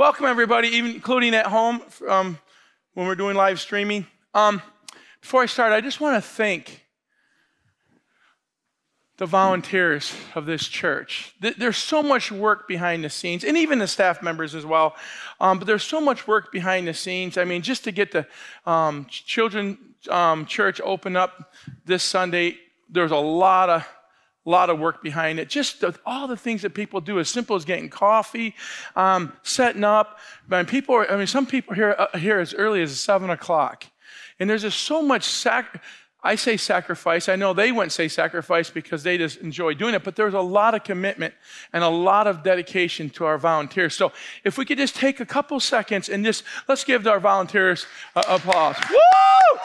welcome everybody, even including at home um, when we're doing live streaming. Um, before I start, I just want to thank the volunteers of this church. There's so much work behind the scenes, and even the staff members as well. Um, but there's so much work behind the scenes. I mean, just to get the um, children um, church open up this Sunday, there's a lot of lot of work behind it. Just the, all the things that people do, as simple as getting coffee, um, setting up. I people, are, I mean, some people here uh, here as early as seven o'clock, and there's just so much sac. I say sacrifice. I know they wouldn't say sacrifice because they just enjoy doing it, but there's a lot of commitment and a lot of dedication to our volunteers. So if we could just take a couple seconds and just let's give our volunteers a, applause. Woo!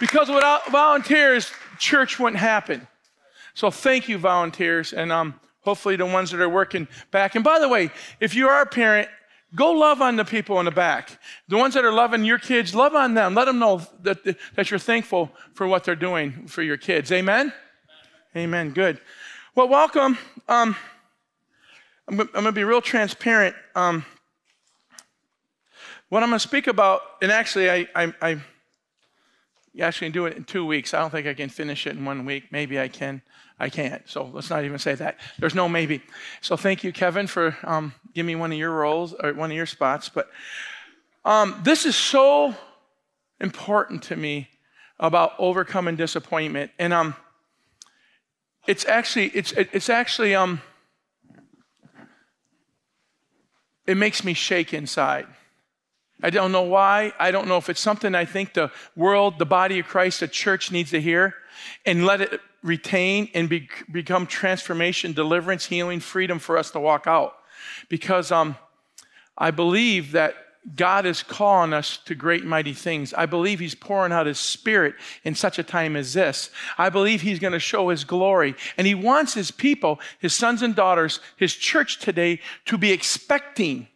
Because without volunteers, church wouldn't happen. So thank you, volunteers, and um, hopefully the ones that are working back. And by the way, if you are a parent Go love on the people in the back. The ones that are loving your kids, love on them. Let them know that, that you're thankful for what they're doing for your kids. Amen? Amen. Good. Well, welcome. Um, I'm, I'm going to be real transparent. Um, what I'm going to speak about, and actually, I, I, I actually do it in two weeks. I don't think I can finish it in one week. Maybe I can. I can't. So let's not even say that. There's no maybe. So thank you, Kevin, for um, giving me one of your roles or one of your spots. But um, this is so important to me about overcoming disappointment, and um, it's actually it's it's actually um, it makes me shake inside. I don't know why. I don't know if it's something I think the world, the body of Christ, the church needs to hear and let it retain and be, become transformation, deliverance, healing, freedom for us to walk out. Because um, I believe that God is calling us to great mighty things. I believe He's pouring out His Spirit in such a time as this. I believe He's going to show His glory. And He wants His people, His sons and daughters, His church today to be expecting,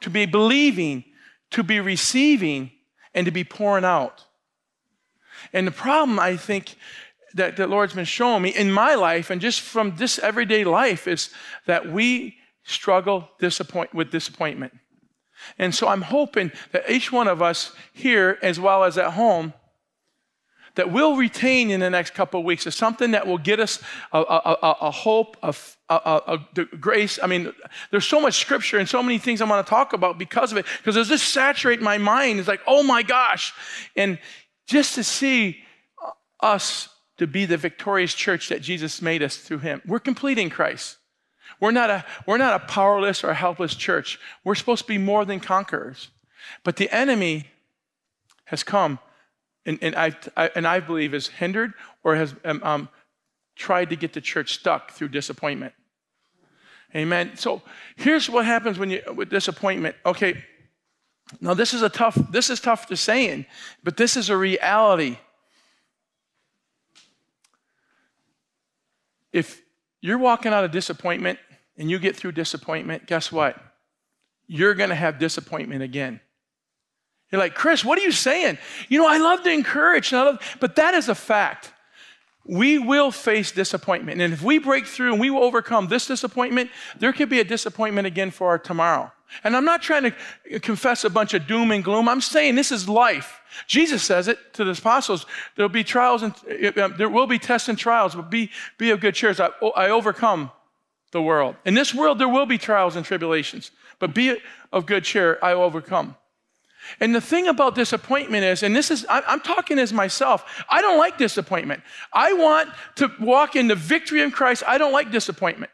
to be believing, to be receiving, and to be pouring out. And the problem, I think, that the Lord's been showing me in my life and just from this everyday life is that we struggle disappoint, with disappointment. And so I'm hoping that each one of us here, as well as at home, that we'll retain in the next couple of weeks is something that will get us a, a, a, a hope, a, a, grace. I mean, there's so much scripture and so many things I want to talk about because of it, because it's just saturate my mind. It's like, oh my gosh. And just to see us to be the victorious church that Jesus made us through him. We're complete in Christ. We're not a, we're not a powerless or helpless church. We're supposed to be more than conquerors. But the enemy has come and, and, I, I and I believe has hindered or has um, um, tried to get the church stuck through disappointment. Amen. So here's what happens when you with disappointment. Okay, now this is a tough, this is tough to say, but this is a reality. If you're walking out of disappointment and you get through disappointment, guess what? You're going to have disappointment again. You're like, Kris, what are you saying? You know, I love to encourage, love, but that is a fact. We will face disappointment. And if we break through and we will overcome this disappointment, there could be a disappointment again for our tomorrow. And I'm not trying to confess a bunch of doom and gloom. I'm saying this is life. Jesus says it to the apostles. There'll be trials and uh, there will be tests and trials, but be, be of good cheer. I, I overcome the world. In this world, there will be trials and tribulations, but be of good cheer. I overcome. And the thing about disappointment is, and this is, I'm talking as myself, I don't like disappointment. I want to walk in the victory in Christ. I don't like disappointment.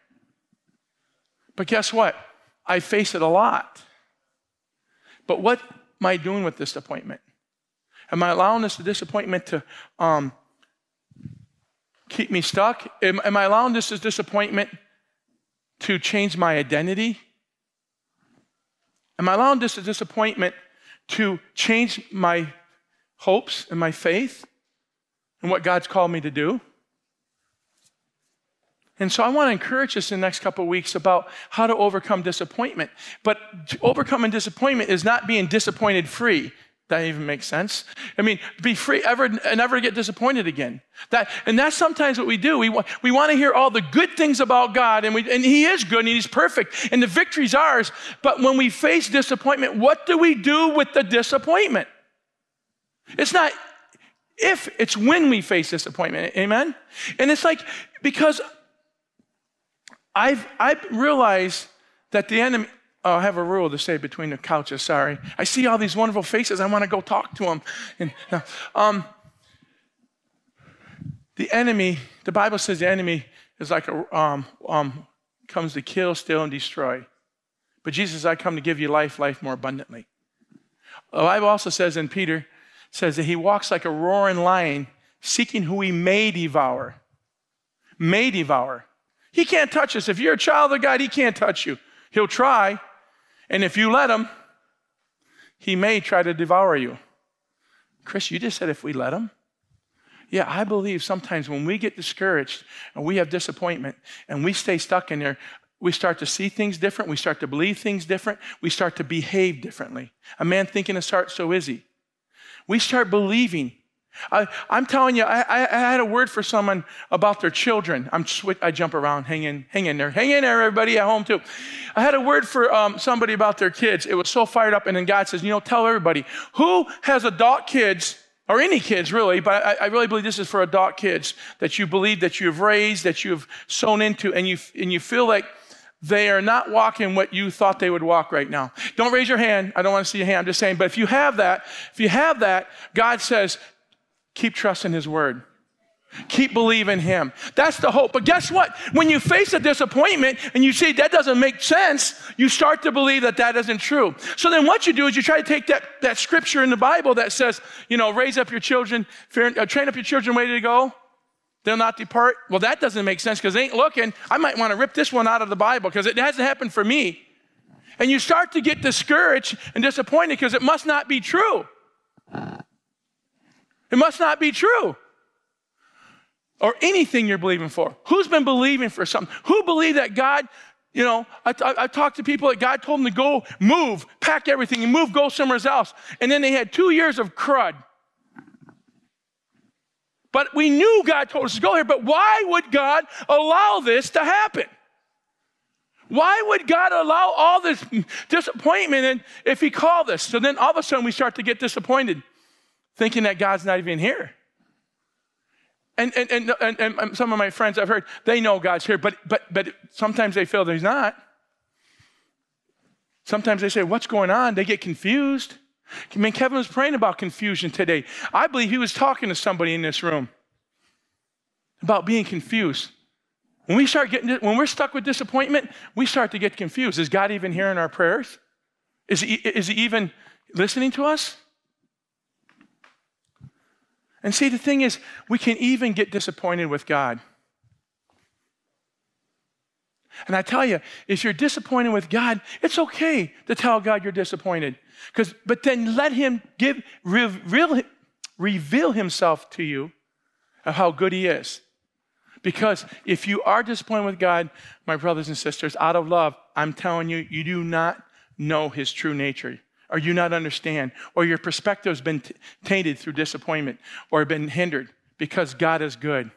But guess what? I face it a lot. But what am I doing with disappointment? Am I allowing this disappointment to um, keep me stuck? Am, am I allowing this disappointment to change my identity? Am I allowing this disappointment to change my hopes and my faith and what God's called me to do? And so I want to encourage us in the next couple of weeks about how to overcome disappointment. But overcoming disappointment is not being disappointed free. That even makes sense. I mean, be free, ever, never get disappointed again. That, and that's sometimes what we do. We, want, we want to hear all the good things about God, and, we, and He is good and He's perfect, and the victory's ours. But when we face disappointment, what do we do with the disappointment? It's not if, it's when we face disappointment. Amen? And it's like, because I've, I've realized that the enemy, oh, I have a rule to say between the couches, sorry. I see all these wonderful faces. I want to go talk to them. And, um, the enemy, the Bible says the enemy is like a, um, um, comes to kill, steal, and destroy. But Jesus I come to give you life, life more abundantly. The Bible also says in Peter, says that he walks like a roaring lion, seeking who he may devour. May devour. He can't touch us. If you're a child of God, he can't touch you. He'll try. And if you let him, he may try to devour you. Kris, you just said if we let him? Yeah, I believe sometimes when we get discouraged and we have disappointment and we stay stuck in there, we start to see things different. We start to believe things different. We start to behave differently. A man thinking his heart, so is he. We start believing. I, am telling you, I, I, had a word for someone about their children. I'm I jump around, hang in, hang in there, hang in there, everybody at home too. I had a word for um, somebody about their kids. It was so fired up, and then God says, you know, tell everybody who has adult kids or any kids really, but I, I, really believe this is for adult kids that you believe that you have raised, that you have sown into, and you and you feel like they are not walking what you thought they would walk right now. Don't raise your hand. I don't want to see your hand. I'm just saying, but if you have that, if you have that, God says, keep trusting His word. Keep believing Him. That's the hope. But guess what? When you face a disappointment and you see that doesn't make sense, you start to believe that that isn't true. So then what you do is you try to take that, that scripture in the Bible that says, you know, raise up your children, uh, train up your children, ready to go. They'll not depart. Well, that doesn't make sense because they ain't looking. I might want to rip this one out of the Bible because it hasn't happened for me. And you start to get discouraged and disappointed because it must not be true. It must not be true. Or anything you're believing for. Who's been believing for something? Who believed that God, you know, I, I, I talked to people that God told them to go move, pack everything and move, go somewhere else. And then they had two years of crud. But we knew God told us to go here, but why would God allow this to happen? Why would God allow all this disappointment and if He called us? So then all of a sudden we start to get disappointed, thinking that God's not even here. And, and, and, and, and some of my friends I've heard, they know God's here, but, but, but sometimes they feel that He's not. Sometimes they say, What's going on? They get confused. I mean, Kevin was praying about confusion today. I believe he was talking to somebody in this room about being confused. When we start getting, when we're stuck with disappointment, we start to get confused. Is God even hearing our prayers? Is he, is he even listening to us? And see, the thing is, we can even get disappointed with God. And I tell you, if you're disappointed with God, it's okay to tell God you're disappointed. Because, but then let Him give reveal, reveal Himself to you of how good He is. Because if you are disappointed with God, my brothers and sisters, out of love, I'm telling you, you do not know His true nature, or you not understand, or your perspective has been t- tainted through disappointment, or been hindered because God is good.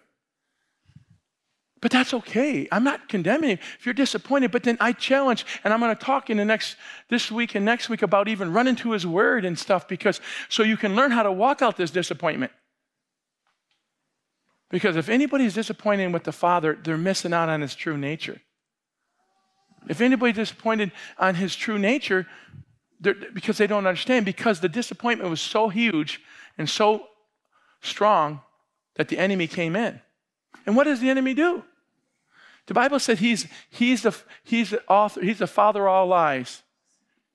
But that's okay. I'm not condemning you if you're disappointed. But then I challenge, and I'm going to talk in the next this week and next week about even running to His Word and stuff, because so you can learn how to walk out this disappointment. Because if anybody's disappointed with the Father, they're missing out on His true nature. If anybody's disappointed on His true nature, because they don't understand, because the disappointment was so huge and so strong that the enemy came in. And what does the enemy do? The Bible said he's, he's, the, he's the author, he's the father of all lies.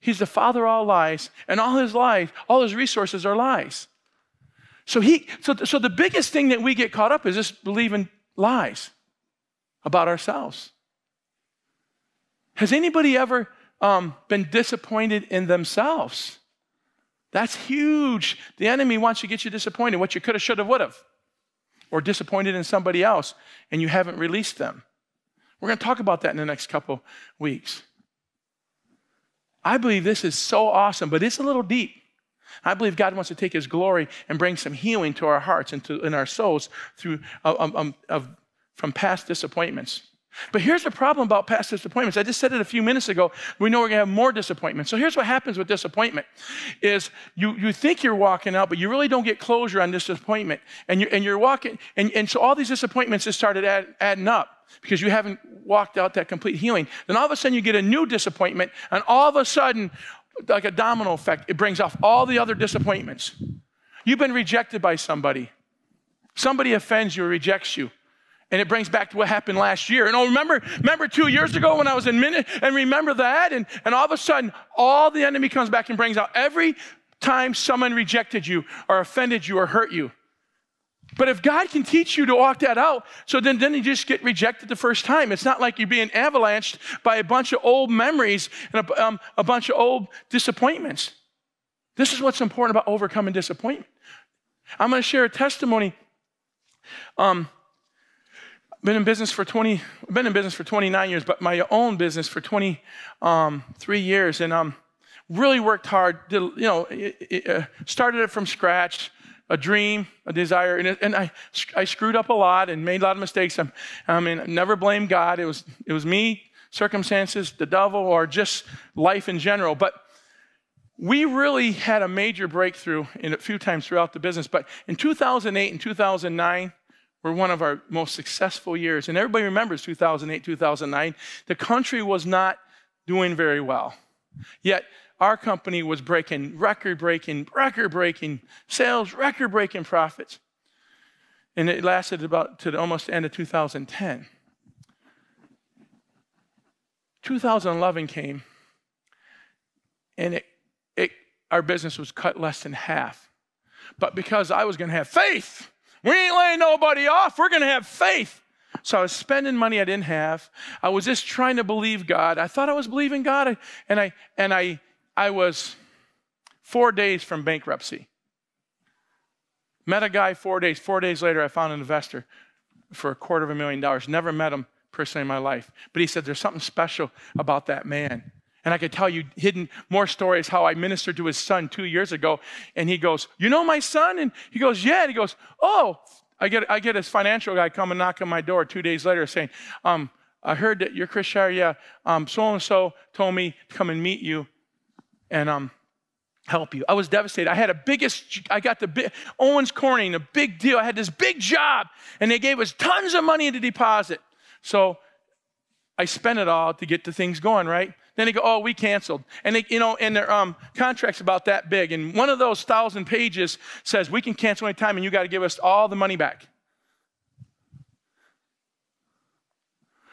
He's the father of all lies, and all his lies, all his resources are lies. So he so, so the biggest thing that we get caught up is just believing lies about ourselves. Has anybody ever um, been disappointed in themselves? That's huge. The enemy wants to get you disappointed, what you could have, should have, would have, or disappointed in somebody else, and you haven't released them. We're going to talk about that in the next couple weeks. I believe this is so awesome, but it's a little deep. I believe God wants to take His glory and bring some healing to our hearts and to in our souls through um, um, um, from past disappointments. But here's the problem about past disappointments. I just said it a few minutes ago. We know we're going to have more disappointments. So here's what happens with disappointment is you, you think you're walking out, but you really don't get closure on this disappointment. And you're, and you're walking, and, and so all these disappointments just started add, adding up because you haven't walked out that complete healing. Then all of a sudden you get a new disappointment, and all of a sudden like a domino effect. It brings off all the other disappointments. You've been rejected by somebody. Somebody offends you or rejects you. And it brings back to what happened last year. And oh, remember, remember two years ago when I was in minute, and remember that? And, and all of a sudden, all the enemy comes back and brings out every time someone rejected you or offended you or hurt you. But if God can teach you to walk that out, so then, then you just get rejected the first time. It's not like you're being avalanched by a bunch of old memories and a, um, a bunch of old disappointments. This is what's important about overcoming disappointment. I'm going to share a testimony. Um, been in business for 20, been in business for 29 years, but my own business for 23 um, years, and um, really worked hard. Did, you know, it, it, started it from scratch a dream, a desire, and, it, and I, I screwed up a lot and made a lot of mistakes. I, I mean, never blame God. It was, it was me, circumstances, the devil, or just life in general. But we really had a major breakthrough in a few times throughout the business. But in 2008 and 2009 were one of our most successful years. And everybody remembers 2008, 2009. The country was not doing very well. Yet our company was breaking record breaking, record breaking sales, record breaking profits. And it lasted about to the almost end of 2010. 2011 came, and it, it, our business was cut less than half. But because I was going to have faith, we ain't laying nobody off. We're going to have faith. So I was spending money I didn't have. I was just trying to believe God. I thought I was believing God, and I and I I was four days from bankruptcy. Met a guy four days. Four days later, I found an investor for a quarter of a million dollars. Never met him personally in my life. But he said, There's something special about that man. And I could tell you hidden more stories how I ministered to his son two years ago. And he goes, You know my son? And he goes, Yeah. And he goes, Oh, I get, I get his financial guy come and knock on my door two days later saying, um, I heard that you're Kris Chayer. Yeah. So and so told me to come and meet you and um, help you. I was devastated. I had a biggest, I got the big, Owens Corning, a big deal. I had this big job, and they gave us tons of money to deposit. So I spent it all to get the things going, right? Then they go, oh, we canceled. And they, you know, and their um, contract's about that big. And one of those thousand pages says, we can cancel anytime, and you got to give us all the money back.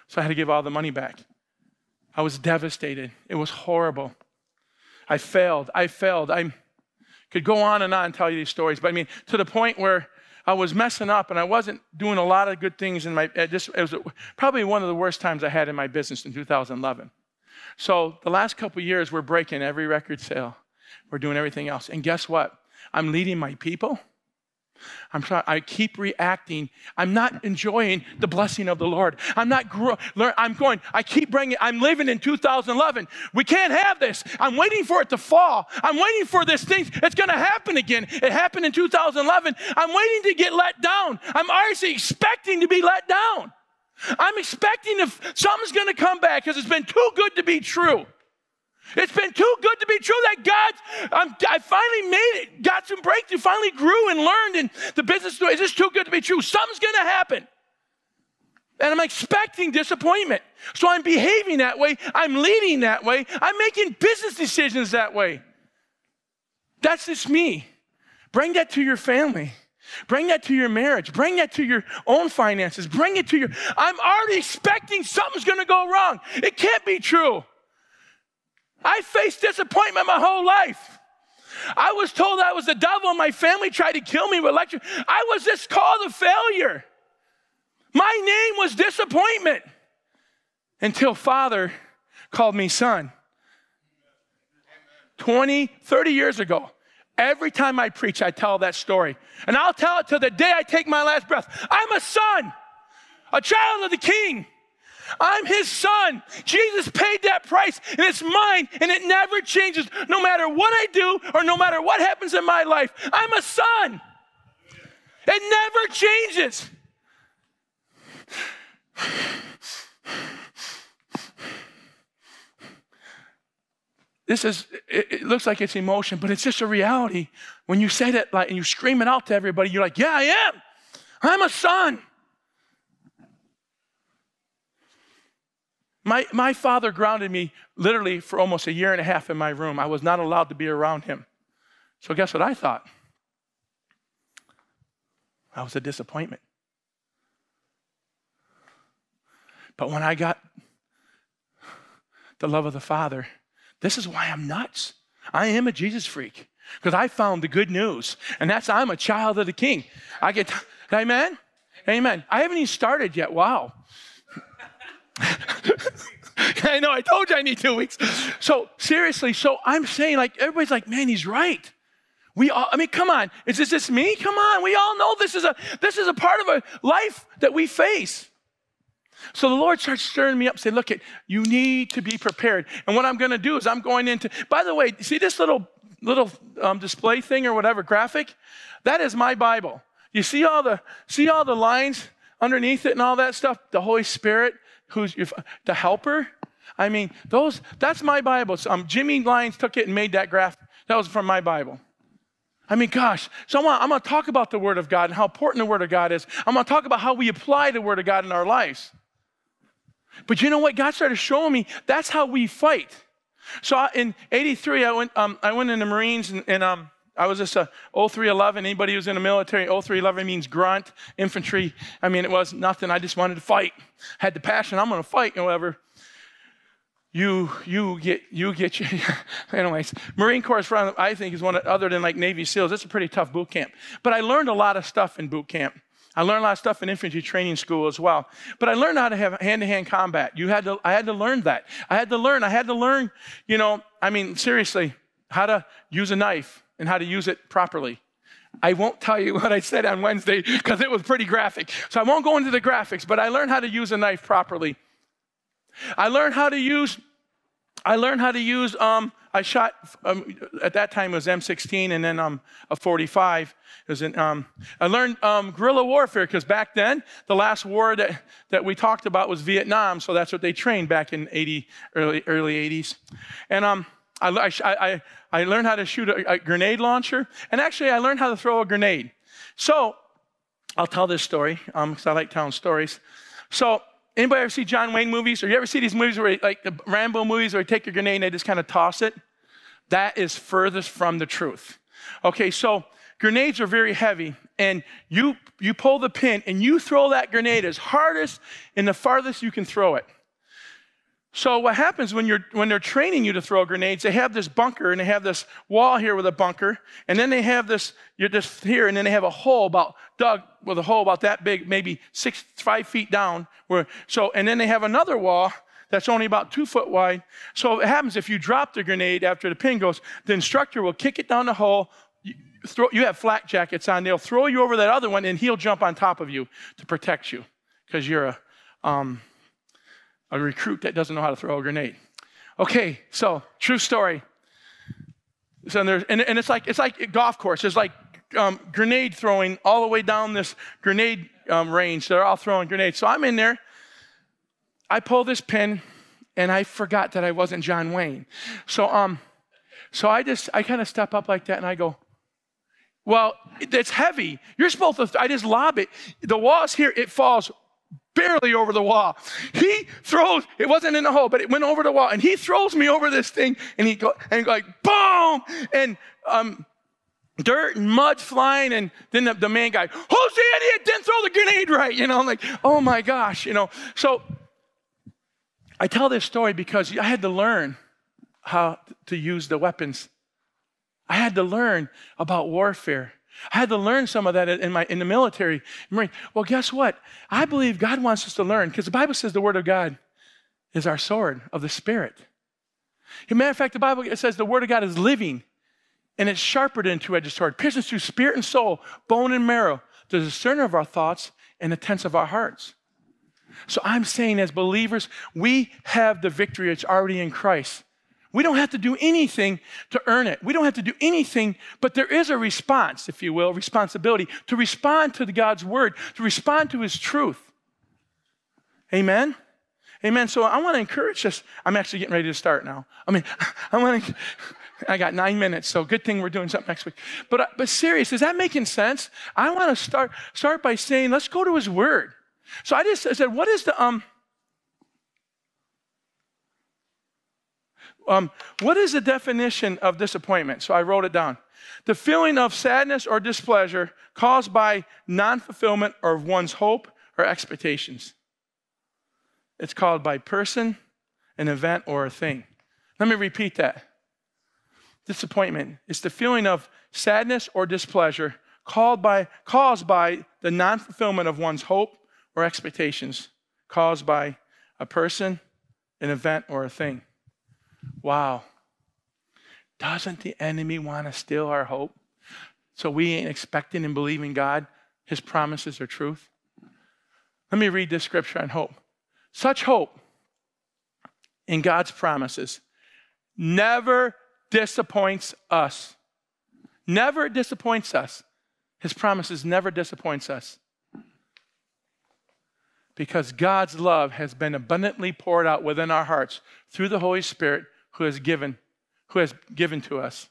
So I had to give all the money back. I was devastated. It was horrible. I failed. I failed. I could go on and on and tell you these stories, but I mean, to the point where I was messing up and I wasn't doing a lot of good things in my, just, it was probably one of the worst times I had in my business in 2011. So the last couple years, we're breaking every record sale. We're doing everything else. And guess what? I'm leading my people I'm trying, I keep reacting. I'm not enjoying the blessing of the Lord. I'm not grow, I'm going, I keep bringing, I'm living in 2011. We can't have this. I'm waiting for it to fall. I'm waiting for this thing. It's going to happen again. It happened in 2011. I'm waiting to get let down. I'm actually expecting to be let down. I'm expecting if something's going to come back because it's been too good to be true. It's been too good to be true that God, I'm, I finally made it, got some breakthrough, finally grew and learned, and the business is just too good to be true. Something's going to happen. And I'm expecting disappointment. So I'm behaving that way. I'm leading that way. I'm making business decisions that way. That's just me. Bring that to your family. Bring that to your marriage. Bring that to your own finances. Bring it to your. I'm already expecting something's going to go wrong. It can't be true. I faced disappointment my whole life. I was told I was the devil my family tried to kill me with lecture. I was just called a failure. My name was disappointment until father called me son. 20, 30 years ago. Every time I preach, I tell that story. And I'll tell it till the day I take my last breath. I'm a son, a child of the king. I'm his son. Jesus paid that price and it's mine and it never changes no matter what I do or no matter what happens in my life. I'm a son. It never changes. This is, it, it, looks like it's emotion, but it's just a reality. When you say that like, and you scream it out to everybody, you're like, yeah, I am. I'm a son. My, my father grounded me literally for almost a year and a half in my room. I was not allowed to be around him. So, guess what I thought? I was a disappointment. But when I got the love of the Father, this is why I'm nuts. I am a Jesus freak because I found the good news, and that's I'm a child of the King. I get, amen? Amen. I haven't even started yet. Wow. I know, I told you I need two weeks. So, seriously, so I'm saying, like, everybody's like, man, he's right. We all, I mean, come on. Is this just me? Come on. We all know this is a this is a part of a life that we face. So the Lord starts stirring me up, saying, Look, you need to be prepared. And what I'm going to do is I'm going into, by the way, see this little little um, display thing or whatever graphic? That is my Bible. You see all the see all the lines underneath it and all that stuff? The Holy Spirit, who's the helper. I mean, those that's my Bible. So, um, Jimmy Lyons took it and made that graph. That was from my Bible. I mean, gosh, so I'm going to talk about the Word of God and how important the Word of God is. I'm going to talk about how we apply the Word of God in our lives. But you know what? God started showing me that's how we fight. So I, in 83, I went, um, I went in the Marines and, and um, I was just a 0311. Anybody who's in the military, 0311 means grunt, infantry. I mean, it was nothing. I just wanted to fight. Had the passion, I'm going to fight, however. You, you get, you get, anyways, Marine Corps, I think, is one, of, other than like Navy SEALs, it's a pretty tough boot camp. But I learned a lot of stuff in boot camp. I learned a lot of stuff in infantry training school as well. But I learned how to have hand-to-hand combat. You had to, I had to learn that. I had to learn. I had to learn, you know, I mean, seriously, how to use a knife and how to use it properly. I won't tell you what I said on Wednesday because it was pretty graphic. So I won't go into the graphics, but I learned how to use a knife properly. I learned how to use, I learned how to use um, I shot, um, at that time it was M16 and then um, a 45. It was in, um, I learned um, guerrilla warfare because back then, the last war that, that we talked about was Vietnam, so that's what they trained back in 80, early, early 80s. And um, I, I, I learned how to shoot a, a grenade launcher, and actually I learned how to throw a grenade. So I'll tell this story because um, I like telling stories. So Anybody ever see John Wayne movies? Or you ever see these movies where, like the Rambo movies, where you take a grenade and they just kind of toss it? That is furthest from the truth. Okay, so grenades are very heavy, and you you pull the pin and you throw that grenade as hardest and the farthest you can throw it. So what happens when you're when they're training you to throw grenades? They have this bunker and they have this wall here with a bunker, and then they have this you're just here, and then they have a hole about dug with a hole about that big, maybe six five feet down. Where so and then they have another wall that's only about two foot wide. So it happens if you drop the grenade after the pin goes, the instructor will kick it down the hole. You, throw, you have flak jackets on, they'll throw you over that other one, and he'll jump on top of you to protect you because you're a, um, a recruit that doesn't know how to throw a grenade. Okay, so true story. So there's, and, and it's like it's like a golf course. There's like um, grenade throwing all the way down this grenade um, range. They're all throwing grenades. So I'm in there, I pull this pin and I forgot that I wasn't John Wayne. So um, so I just I kind of step up like that and I go, well, it's heavy. You're supposed to. I just lob it. The wall's here. It falls barely over the wall. He throws. It wasn't in the hole, but it went over the wall, and he throws me over this thing, and he go and go like boom, and um, dirt and mud flying, and then the, the man guy, who's the idiot? Didn't throw the grenade right. You know, I'm like, oh my gosh, you know. So I tell this story because I had to learn how to use the weapons. I had to learn about warfare. I had to learn some of that in, my, in the military. Marine. Well, guess what? I believe God wants us to learn because the Bible says the Word of God is our sword of the Spirit. As a matter of fact, the Bible says the Word of God is living and it's sharper than a two-edged sword, piercing through spirit and soul, bone and marrow, the discerner of our thoughts and the tense of our hearts. So I'm saying, as believers, we have the victory. It's already in Christ. We don't have to do anything to earn it. We don't have to do anything, but there is a response, if you will, responsibility to respond to God's word, to respond to his truth. Amen? Amen. So I want to encourage us. I'm actually getting ready to start now. I mean, I want to. I got nine minutes, so good thing we're doing something next week. But, but serious, is that making sense? I want to start, start by saying, let's go to his word. So I just I said, what is the, um, um, what is the definition of disappointment? So I wrote it down. The feeling of sadness or displeasure caused by non fulfillment of one's hope or expectations. It's called by person, an event, or a thing. Let me repeat that. Disappointment is the feeling of sadness or displeasure caused by, caused by the non fulfillment of one's hope or expectations, caused by a person, an event, or a thing. Wow. Doesn't the enemy want to steal our hope? So we ain't expecting and believing God, his promises are truth. Let me read this scripture on hope. Such hope in God's promises never disappoints us. Never disappoints us. His promises never disappoints us. Because God's love has been abundantly poured out within our hearts through the Holy Spirit who has given, who has given to us.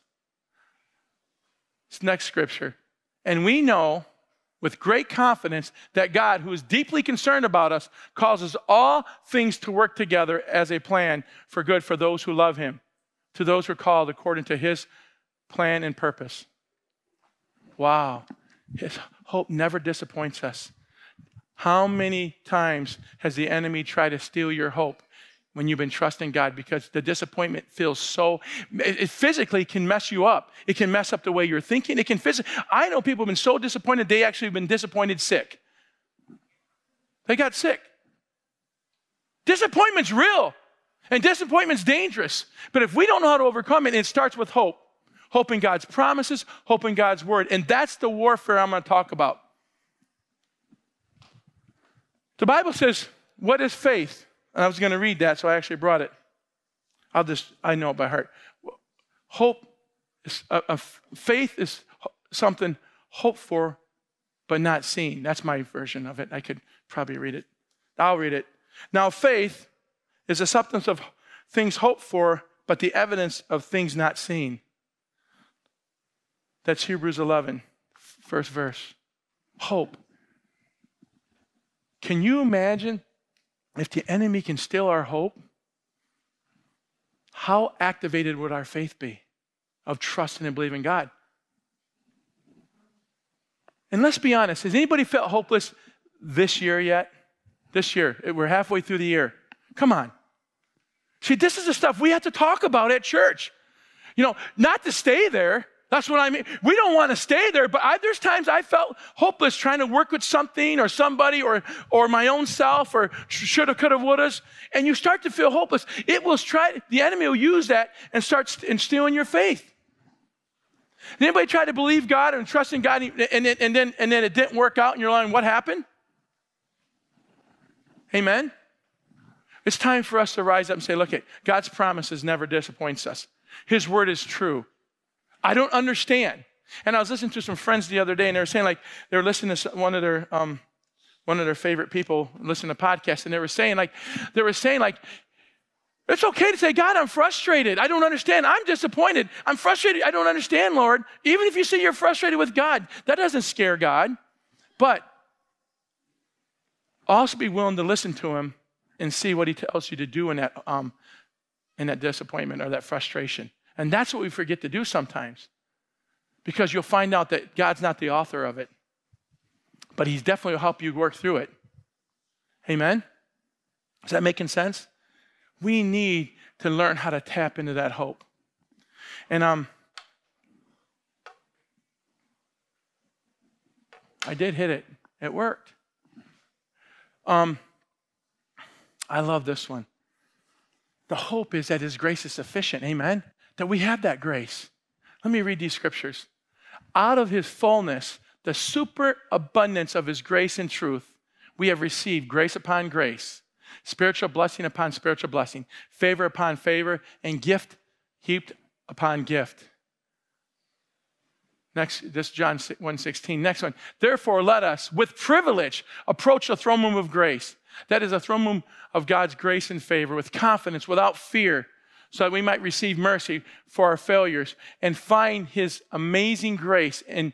This next scripture. And we know with great confidence that God, who is deeply concerned about us, causes all things to work together as a plan for good for those who love him, to those who are called according to his plan and purpose. Wow. His hope never disappoints us. How many times has the enemy tried to steal your hope? When you've been trusting God because the disappointment feels so, it, physically can mess you up. It can mess up the way you're thinking. It can physically, I know people have been so disappointed, they actually have been disappointed sick. They got sick. Disappointment's real and disappointment's dangerous. But if we don't know how to overcome it, it starts with hope. Hope in God's promises, hope in God's word. And that's the warfare I'm going to talk about. The Bible says, What is faith? And I was going to read that, so I actually brought it. I'll just, I know it by heart. Hope, is, a, a faith is something hoped for, but not seen. That's my version of it. I could probably read it. I'll read it. Now, faith is the substance of things hoped for, but the evidence of things not seen. That's Hebrews 11, first verse. Hope. Can you imagine if the enemy can steal our hope, how activated would our faith be of trusting and believing God? And let's be honest, has anybody felt hopeless this year yet? This year, we're halfway through the year. Come on. See, this is the stuff we have to talk about at church. You know, not to stay there, that's what I mean. We don't want to stay there, but I, there's times I felt hopeless trying to work with something or somebody or, or my own self or shoulda, coulda, wouldas. And you start to feel hopeless. It will try, the enemy will use that and start st- stealing your faith. Did Anybody try to believe God and trust in God and, and, and, then, and then it didn't work out and you're like, what happened? Amen? It's time for us to rise up and say, look, at God's promises never disappoints us. His word is true. I don't understand. And I was listening to some friends the other day, and they were saying, like, they were listening to one of their um, one of their favorite people listen to podcasts, and they were saying, like, they were saying, like, it's okay to say, God, I'm frustrated. I don't understand. I'm disappointed. I'm frustrated. I don't understand, Lord. Even if you say you're frustrated with God, that doesn't scare God. But also be willing to listen to Him and see what He tells you to do in that, um, in that disappointment or that frustration. And that's what we forget to do sometimes. Because you'll find out that God's not the author of it, but He's definitely will help you work through it. Amen? Is that making sense? We need to learn how to tap into that hope. And um, I did hit it. It worked. Um, I love this one. The hope is that His grace is sufficient. Amen that we have that grace. Let me read these scriptures. Out of his fullness, the superabundance of his grace and truth, we have received grace upon grace, spiritual blessing upon spiritual blessing, favor upon favor, and gift heaped upon gift. Next, this John 1:16. Next one. Therefore, let us with privilege approach the throne room of grace. That is a throne room of God's grace and favor with confidence, without fear, so that we might receive mercy for our failures and find his amazing grace and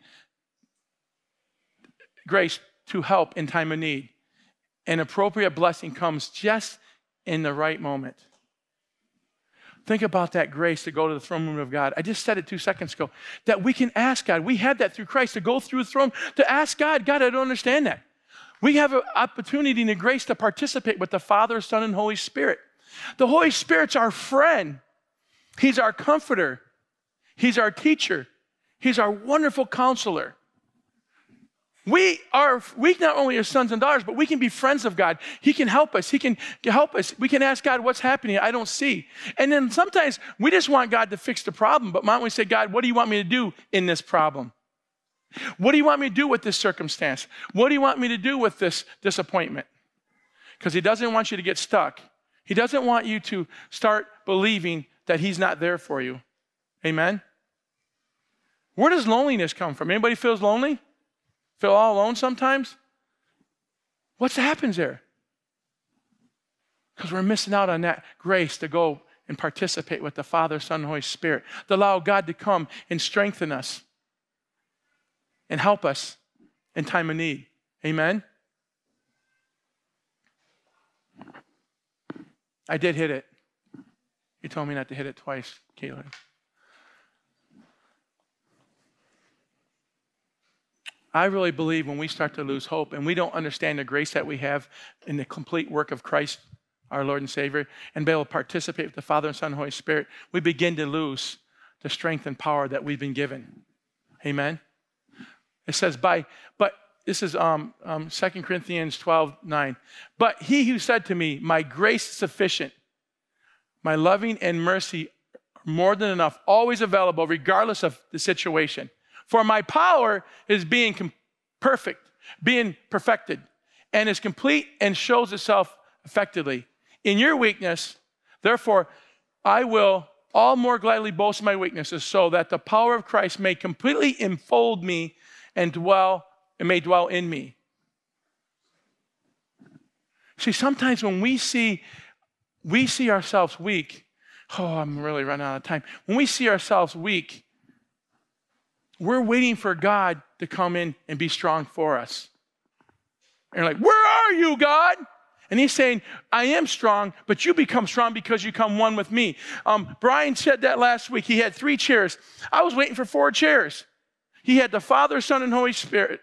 grace to help in time of need. An appropriate blessing comes just in the right moment. Think about that grace to go to the throne room of God. I just said it two seconds ago that we can ask God. We had that through Christ to go through the throne to ask God, God, I don't understand that. We have an opportunity and a grace to participate with the Father, Son, and Holy Spirit. The Holy Spirit's our friend, He's our comforter, He's our teacher, He's our wonderful counselor. We are we not only are sons and daughters, but we can be friends of God. He can help us. He can help us. We can ask God, what's happening? I don't see. And then sometimes we just want God to fix the problem, but why we say, God, what do you want me to do in this problem? What do you want me to do with this circumstance? What do you want me to do with this disappointment? Because He doesn't want you to get stuck. He doesn't want you to start believing that He's not there for you. Amen? Where does loneliness come from? Anybody feels lonely? Feel all alone sometimes? What happens there? Because we're missing out on that grace to go and participate with the Father, Son, and Holy Spirit, to allow God to come and strengthen us and help us in time of need. Amen? I did hit it. You told me not to hit it twice, Caitlin. I really believe when we start to lose hope and we don't understand the grace that we have in the complete work of Christ, our Lord and Savior, and be able to participate with the Father and Son and Holy Spirit, we begin to lose the strength and power that we've been given. Amen? It says, by, but this is um, um, 2 Corinthians 12, 9. But he who said to me, My grace is sufficient, my loving and mercy are more than enough, always available, regardless of the situation. For my power is being com- perfect, being perfected, and is complete and shows itself effectively. In your weakness, therefore, I will all more gladly boast my weaknesses, so that the power of Christ may completely enfold me and dwell and may dwell in me. See, sometimes when we see we see ourselves weak, oh, I'm really running out of time. When we see ourselves weak, we're waiting for God to come in and be strong for us. And you're like, Where are you, God? And he's saying, I am strong, but you become strong because you come one with me. Um, Brian said that last week. He had three chairs. I was waiting for four chairs. He had the Father, Son, and Holy Spirit.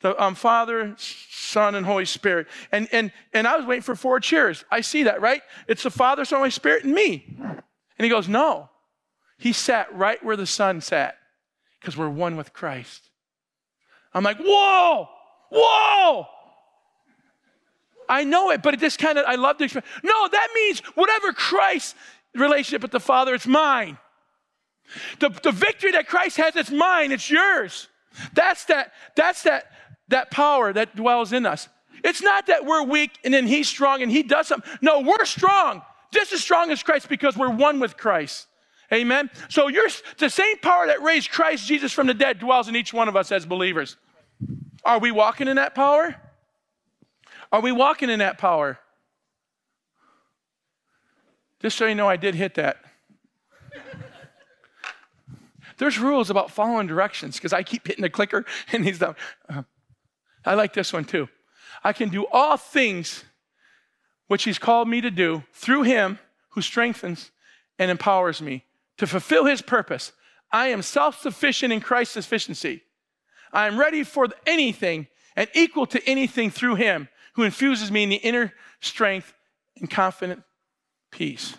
The um, Father, Son, and Holy Spirit. And, and, and I was waiting for four chairs. I see that, right? It's the Father, Son, and Holy Spirit, and me. And he goes, No. He sat right where the Son sat because we're one with Christ. I'm like, Whoa, whoa. I know it, but it just kind of, I love to explain. No, that means whatever Christ's relationship with the Father, it's mine. The, the victory that Christ has, it's mine, it's yours. That's that, that's that, that power that dwells in us. It's not that we're weak and then he's strong and he does something. No, we're strong, just as strong as Christ because we're one with Christ. Amen. So you're the same power that raised Christ Jesus from the dead dwells in each one of us as believers. Are we walking in that power? Are we walking in that power? Just so you know, I did hit that. There's rules about following directions because I keep hitting the clicker and he's done. Uh, I like this one too. I can do all things which he's called me to do through him who strengthens and empowers me to fulfill his purpose. I am self sufficient in Christ's sufficiency. I am ready for anything and equal to anything through him who infuses me in the inner strength and confident peace.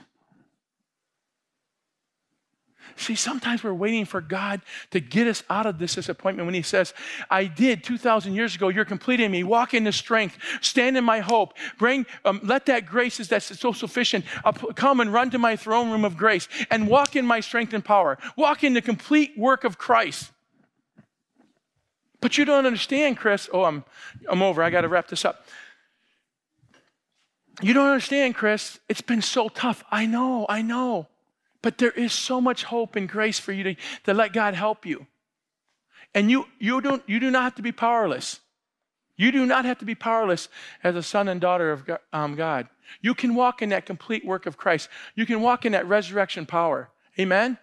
See, sometimes we're waiting for God to get us out of this disappointment when He says, I did 2,000 years ago, you're complete in me. Walk in the strength, stand in my hope, bring, um, let that grace that's so sufficient come and run to my throne room of grace and walk in my strength and power. Walk in the complete work of Christ. But you don't understand, Kris. Oh, I'm, I'm over. I got to wrap this up. You don't understand, Kris. It's been so tough. I know, I know. But there is so much hope and grace for you to, to let God help you. And you, you, don't, you do not have to be powerless. You do not have to be powerless as a son and daughter of um, God. You can walk in that complete work of Christ. You can walk in that resurrection power. Amen?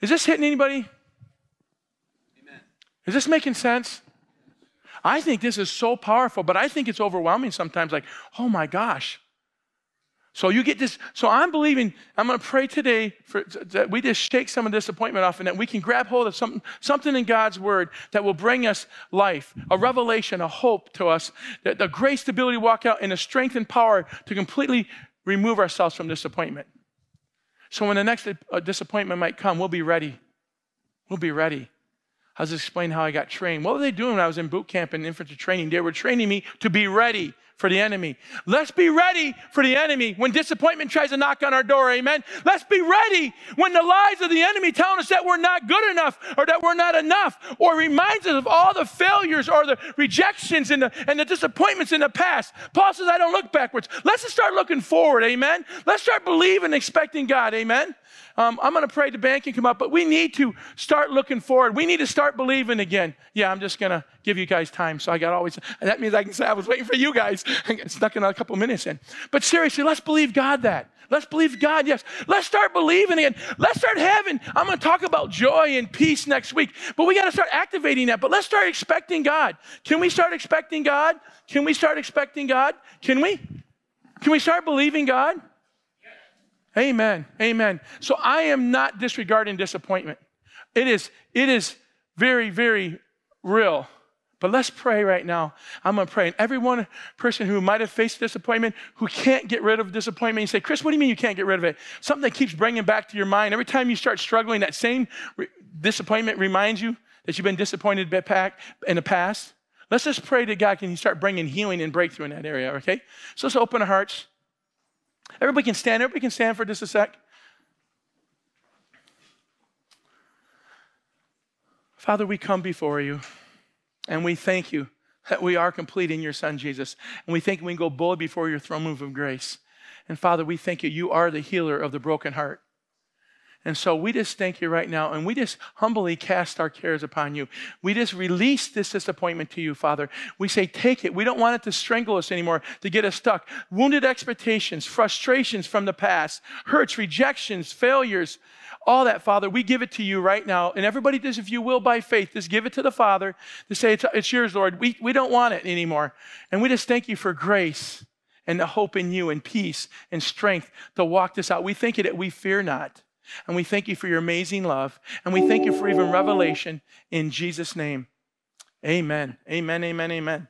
Is this hitting anybody? Amen. Is this making sense? I think this is so powerful, but I think it's overwhelming sometimes. Like, oh my gosh. So you get this. So I'm believing, I'm going to pray today for, that we just shake some of disappointment off and that we can grab hold of something, something in God's word that will bring us life, a revelation, a hope to us, that the grace, ability to walk out, and the strength and power to completely remove ourselves from disappointment. So when the next uh, disappointment might come, we'll be ready. We'll be ready. I was explaining how I got trained. What were they doing when I was in boot camp and infantry training? They were training me to be ready for the enemy. Let's be ready for the enemy when disappointment tries to knock on our door. Amen. Let's be ready when the lies of the enemy telling us that we're not good enough or that we're not enough or reminds us of all the failures or the rejections and the, and the disappointments in the past. Paul says, I don't look backwards. Let's just start looking forward. Amen. Let's start believing, expecting God. Amen. Um, I'm going to pray the band can come up, but we need to start looking forward. We need to start believing again. Yeah, I'm just going to give you guys time. So I got always, that means I can say I was waiting for you guys. I got stuck in a couple minutes in. But seriously, let's believe God that. Let's believe God, yes. Let's start believing again. Let's start having, I'm going to talk about joy and peace next week, but we got to start activating that. But let's start expecting God. Can we start expecting God? Can we start expecting God? Can we? Can we start believing God? Amen. Amen. So I am not disregarding disappointment. It is, it is very, very real. But let's pray right now. I'm going to pray. And every one person who might have faced disappointment, who can't get rid of disappointment, you say, Kris, what do you mean you can't get rid of it? Something that keeps bringing back to your mind. Every time you start struggling, that same re- disappointment reminds you that you've been disappointed in the past. Let's just pray to God. Can start bringing healing and breakthrough in that area, okay? So let's open our hearts. Everybody can stand. Everybody can stand for just a sec. Father, we come before you and we thank you that we are complete in your Son, Jesus. And we think we can go boldly before your throne room of grace. And Father, we thank you. You are the healer of the broken heart. And so we just thank you right now and we just humbly cast our cares upon you. We just release this disappointment to you, Father. We say, take it. We don't want it to strangle us anymore, to get us stuck. Wounded expectations, frustrations from the past, hurts, rejections, failures, all that, Father, we give it to you right now. And everybody does, if you will, by faith, just give it to the Father to say, it's, it's yours, Lord. We, we don't want it anymore. And we just thank you for grace and the hope in you and peace and strength to walk this out. We thank you that we fear not. And we thank you for your amazing love. And we thank you for even revelation in Jesus' name. Amen. Amen. Amen. Amen.